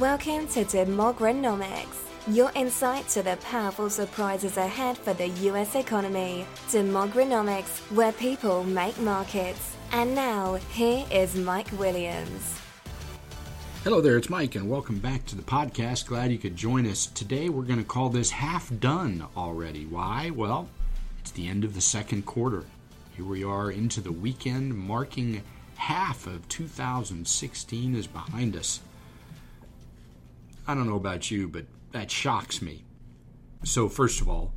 Welcome to Demogranomics, your insight to the powerful surprises ahead for the US economy. Demogranomics, where people make markets. And now, here is Mike Williams. Hello there, it's Mike, and welcome back to the podcast. Glad you could join us. Today, we're going to call this half done already. Why? Well, it's the end of the second quarter. Here we are into the weekend, marking half of 2016 is behind us. I don't know about you, but that shocks me. So, first of all,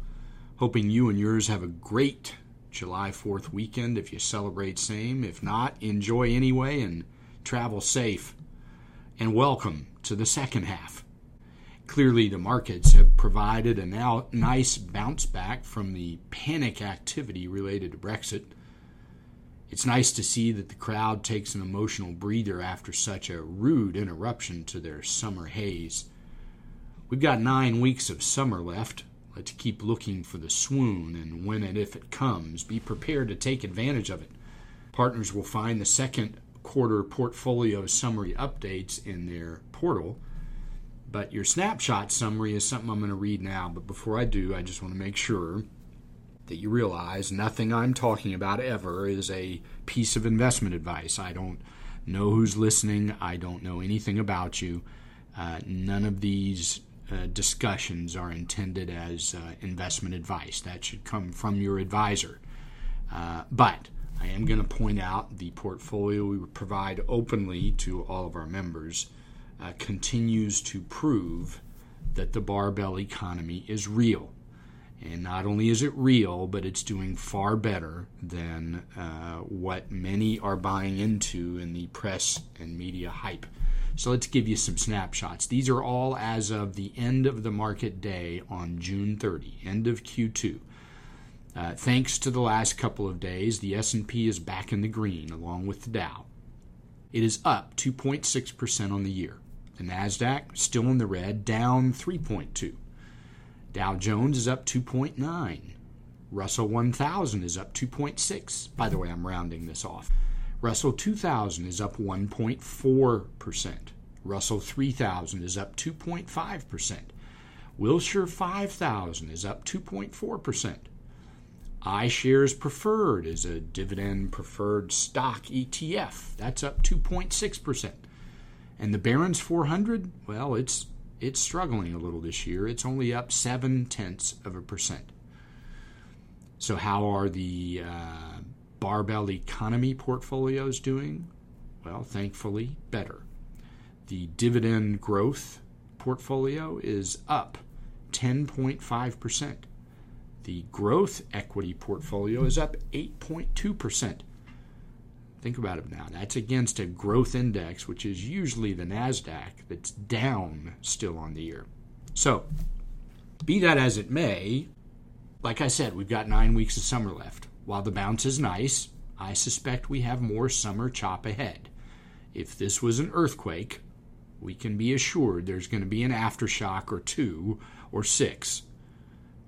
hoping you and yours have a great July 4th weekend if you celebrate same. If not, enjoy anyway and travel safe. And welcome to the second half. Clearly, the markets have provided a now nice bounce back from the panic activity related to Brexit. It's nice to see that the crowd takes an emotional breather after such a rude interruption to their summer haze. We've got nine weeks of summer left. Let's keep looking for the swoon, and when and if it comes, be prepared to take advantage of it. Partners will find the second quarter portfolio summary updates in their portal. But your snapshot summary is something I'm going to read now. But before I do, I just want to make sure that you realize nothing I'm talking about ever is a piece of investment advice. I don't know who's listening, I don't know anything about you. Uh, none of these uh, discussions are intended as uh, investment advice. That should come from your advisor. Uh, but I am going to point out the portfolio we provide openly to all of our members uh, continues to prove that the barbell economy is real. And not only is it real, but it's doing far better than uh, what many are buying into in the press and media hype. So let's give you some snapshots. These are all as of the end of the market day on June 30, end of Q2. Uh, thanks to the last couple of days, the S&P is back in the green along with the Dow. It is up 2.6% on the year. The Nasdaq still in the red, down 3.2. Dow Jones is up 2.9. Russell 1000 is up 2.6. By the way, I'm rounding this off. Russell 2000 is up 1.4%. Russell 3000 is up 2.5%. Wilshire 5000 is up 2.4%. iShares Preferred is a dividend preferred stock ETF. That's up 2.6%. And the Barron's 400, well, it's it's struggling a little this year. It's only up seven tenths of a percent. So, how are the uh, barbell economy portfolios doing? Well, thankfully, better. The dividend growth portfolio is up 10.5%. The growth equity portfolio is up 8.2%. Think about it now. That's against a growth index, which is usually the NASDAQ, that's down still on the year. So, be that as it may, like I said, we've got nine weeks of summer left. While the bounce is nice, I suspect we have more summer chop ahead. If this was an earthquake, we can be assured there's going to be an aftershock or two or six.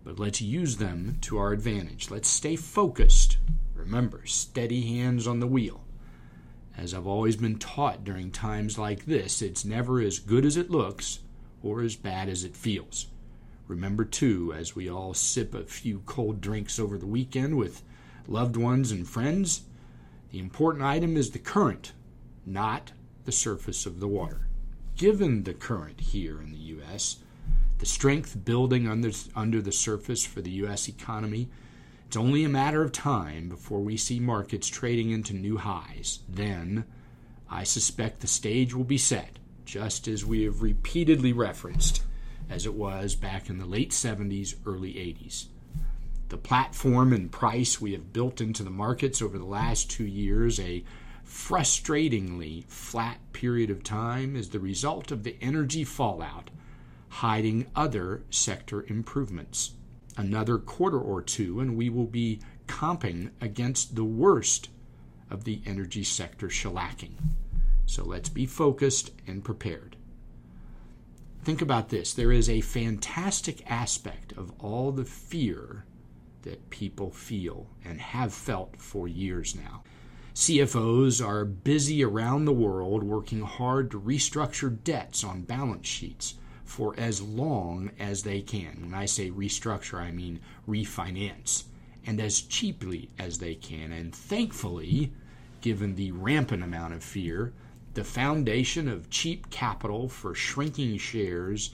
But let's use them to our advantage. Let's stay focused. Remember, steady hands on the wheel. As I've always been taught during times like this, it's never as good as it looks or as bad as it feels. Remember, too, as we all sip a few cold drinks over the weekend with loved ones and friends, the important item is the current, not the surface of the water. Given the current here in the U.S., the strength building under, under the surface for the U.S. economy, it's only a matter of time before we see markets trading into new highs. Then, I suspect the stage will be set, just as we have repeatedly referenced, as it was back in the late 70s, early 80s. The platform and price we have built into the markets over the last two years, a frustratingly flat period of time, is the result of the energy fallout hiding other sector improvements another quarter or two, and we will be comping against the worst of the energy sector shellacking. So let's be focused and prepared. Think about this there is a fantastic aspect of all the fear that people feel and have felt for years now. CFOs are busy around the world working hard to restructure debts on balance sheets for as long as they can. When I say restructure, I mean refinance, and as cheaply as they can. And thankfully, given the rampant amount of fear, the foundation of cheap capital for shrinking shares,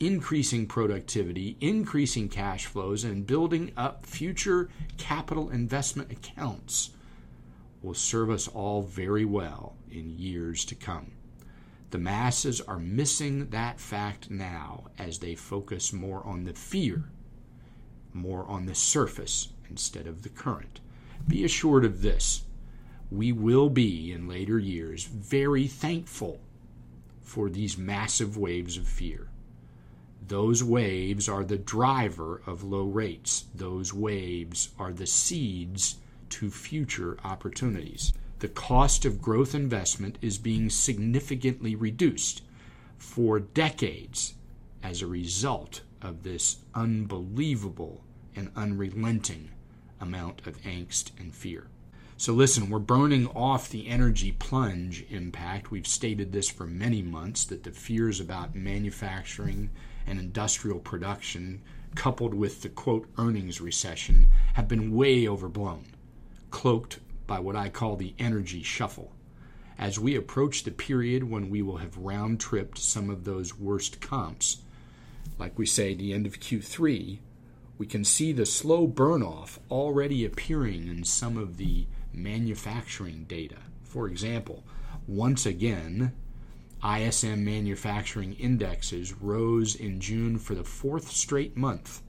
increasing productivity, increasing cash flows, and building up future capital investment accounts will serve us all very well in years to come. The masses are missing that fact now as they focus more on the fear, more on the surface instead of the current. Be assured of this we will be in later years very thankful for these massive waves of fear. Those waves are the driver of low rates. Those waves are the seeds to future opportunities. The cost of growth investment is being significantly reduced for decades as a result of this unbelievable and unrelenting amount of angst and fear. So, listen, we're burning off the energy plunge impact. We've stated this for many months that the fears about manufacturing and industrial production, coupled with the quote earnings recession, have been way overblown cloaked by what I call the energy shuffle. As we approach the period when we will have round tripped some of those worst comps, like we say, the end of Q3, we can see the slow burn off already appearing in some of the manufacturing data. For example, once again, ISM manufacturing indexes rose in June for the fourth straight month,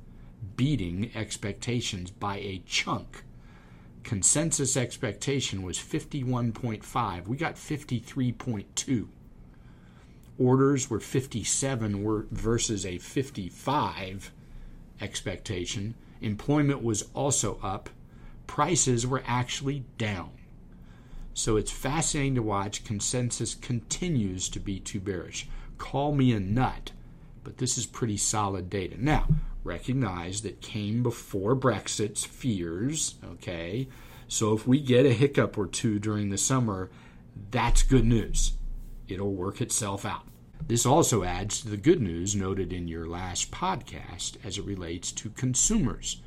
beating expectations by a chunk consensus expectation was 51.5. We got 53.2. Orders were 57 versus a 55 expectation. Employment was also up. Prices were actually down. So it's fascinating to watch. Consensus continues to be too bearish. Call me a nut, but this is pretty solid data. Now, recognize that came before Brexit's fears, okay? So if we get a hiccup or two during the summer, that's good news. It'll work itself out. This also adds to the good news noted in your last podcast as it relates to consumers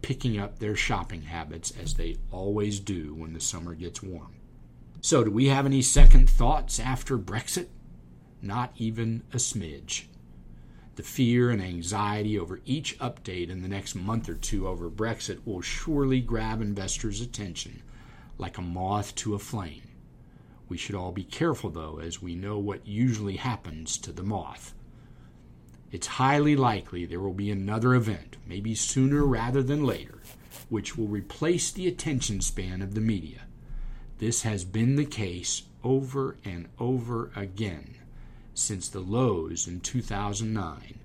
picking up their shopping habits as they always do when the summer gets warm. So, do we have any second thoughts after Brexit? Not even a smidge. The fear and anxiety over each update in the next month or two over Brexit will surely grab investors' attention like a moth to a flame. We should all be careful, though, as we know what usually happens to the moth. It's highly likely there will be another event, maybe sooner rather than later, which will replace the attention span of the media. This has been the case over and over again since the lows in 2009,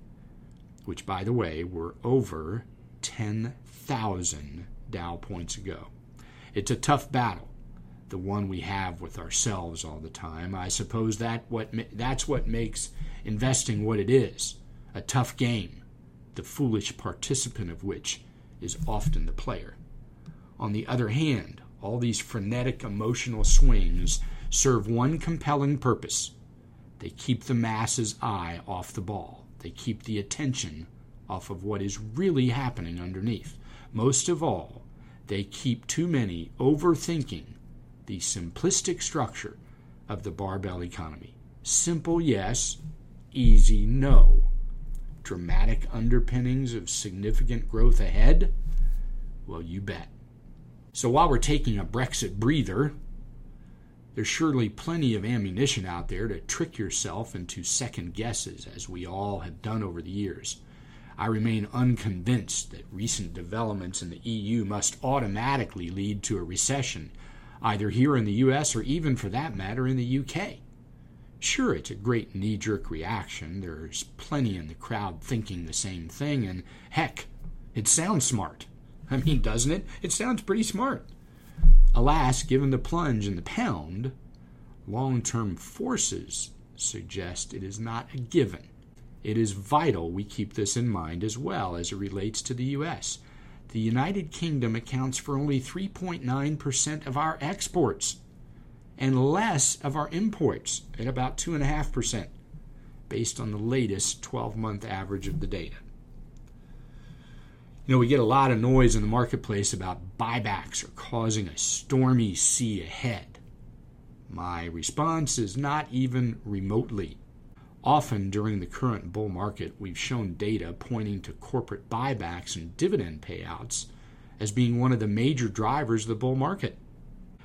which, by the way, were over 10,000 Dow points ago. It's a tough battle, the one we have with ourselves all the time. I suppose that what that's what makes investing what it is, a tough game, the foolish participant of which is often the player. On the other hand, all these frenetic emotional swings serve one compelling purpose they keep the masses' eye off the ball. They keep the attention off of what is really happening underneath. Most of all, they keep too many overthinking the simplistic structure of the barbell economy. Simple yes, easy no. Dramatic underpinnings of significant growth ahead? Well, you bet. So while we're taking a Brexit breather, there's surely plenty of ammunition out there to trick yourself into second guesses, as we all have done over the years. I remain unconvinced that recent developments in the EU must automatically lead to a recession, either here in the US or even for that matter in the UK. Sure, it's a great knee jerk reaction. There's plenty in the crowd thinking the same thing, and heck, it sounds smart. I mean, doesn't it? It sounds pretty smart. Alas, given the plunge in the pound, long term forces suggest it is not a given. It is vital we keep this in mind as well as it relates to the U.S. the United Kingdom accounts for only 3.9% of our exports and less of our imports at about 2.5%, based on the latest 12 month average of the data. You know, we get a lot of noise in the marketplace about buybacks are causing a stormy sea ahead. My response is not even remotely. Often during the current bull market, we've shown data pointing to corporate buybacks and dividend payouts as being one of the major drivers of the bull market.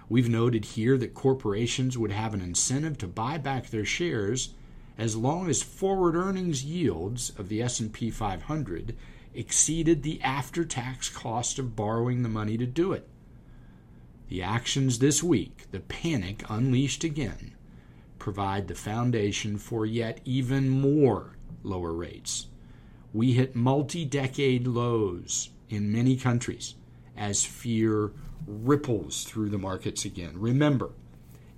We've noted here that corporations would have an incentive to buy back their shares as long as forward earnings yields of the S&P 500 exceeded the after-tax cost of borrowing the money to do it. The actions this week, the panic unleashed again, provide the foundation for yet even more lower rates. We hit multi decade lows in many countries as fear ripples through the markets again. Remember,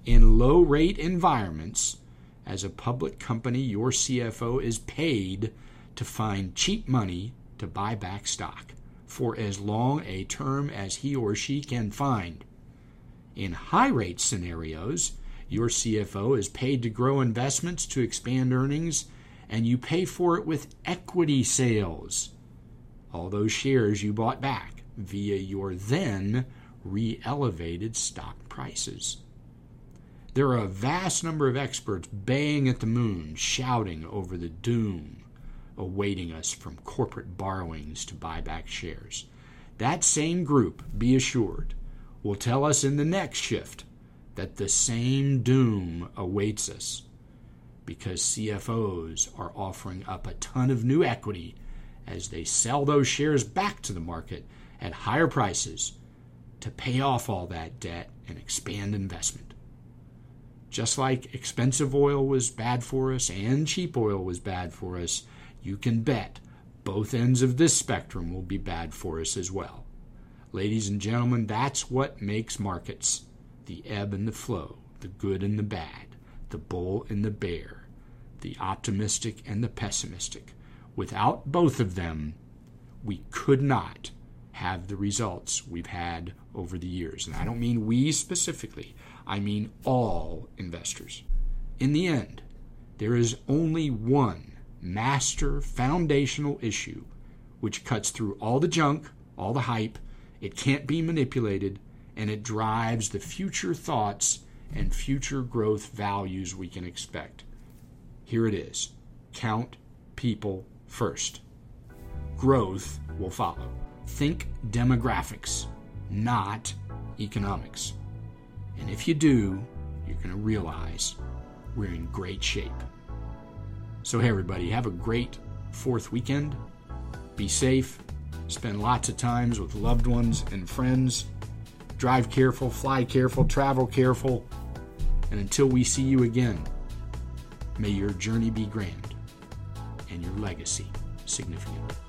in low rate environments, as a public company, your CFO is paid to find cheap money to buy back stock for as long a term as he or she can find. In high rate scenarios, your CFO is paid to grow investments to expand earnings, and you pay for it with equity sales. All those shares you bought back via your then re elevated stock prices. There are a vast number of experts baying at the moon, shouting over the doom awaiting us from corporate borrowings to buy back shares. That same group, be assured, will tell us in the next shift that the same doom awaits us because CFOs are offering up a ton of new equity as they sell those shares back to the market at higher prices to pay off all that debt and expand investment. Just like expensive oil was bad for us and cheap oil was bad for us, you can bet both ends of this spectrum will be bad for us as well. Ladies and gentlemen, that's what makes markets the ebb and the flow, the good and the bad, the bull and the bear, the optimistic and the pessimistic. Without both of them, we could not have the results we've had over the years. And I don't mean we specifically, I mean all investors. In the end, there is only one master foundational issue which cuts through all the junk, all the hype, it can't be manipulated, and it drives the future thoughts and future growth values we can expect. Here it is count people first. Growth will follow. Think demographics, not economics. And if you do, you're going to realize we're in great shape. So, hey, everybody, have a great fourth weekend. Be safe. Spend lots of times with loved ones and friends. Drive careful, fly careful, travel careful. And until we see you again, may your journey be grand and your legacy significant.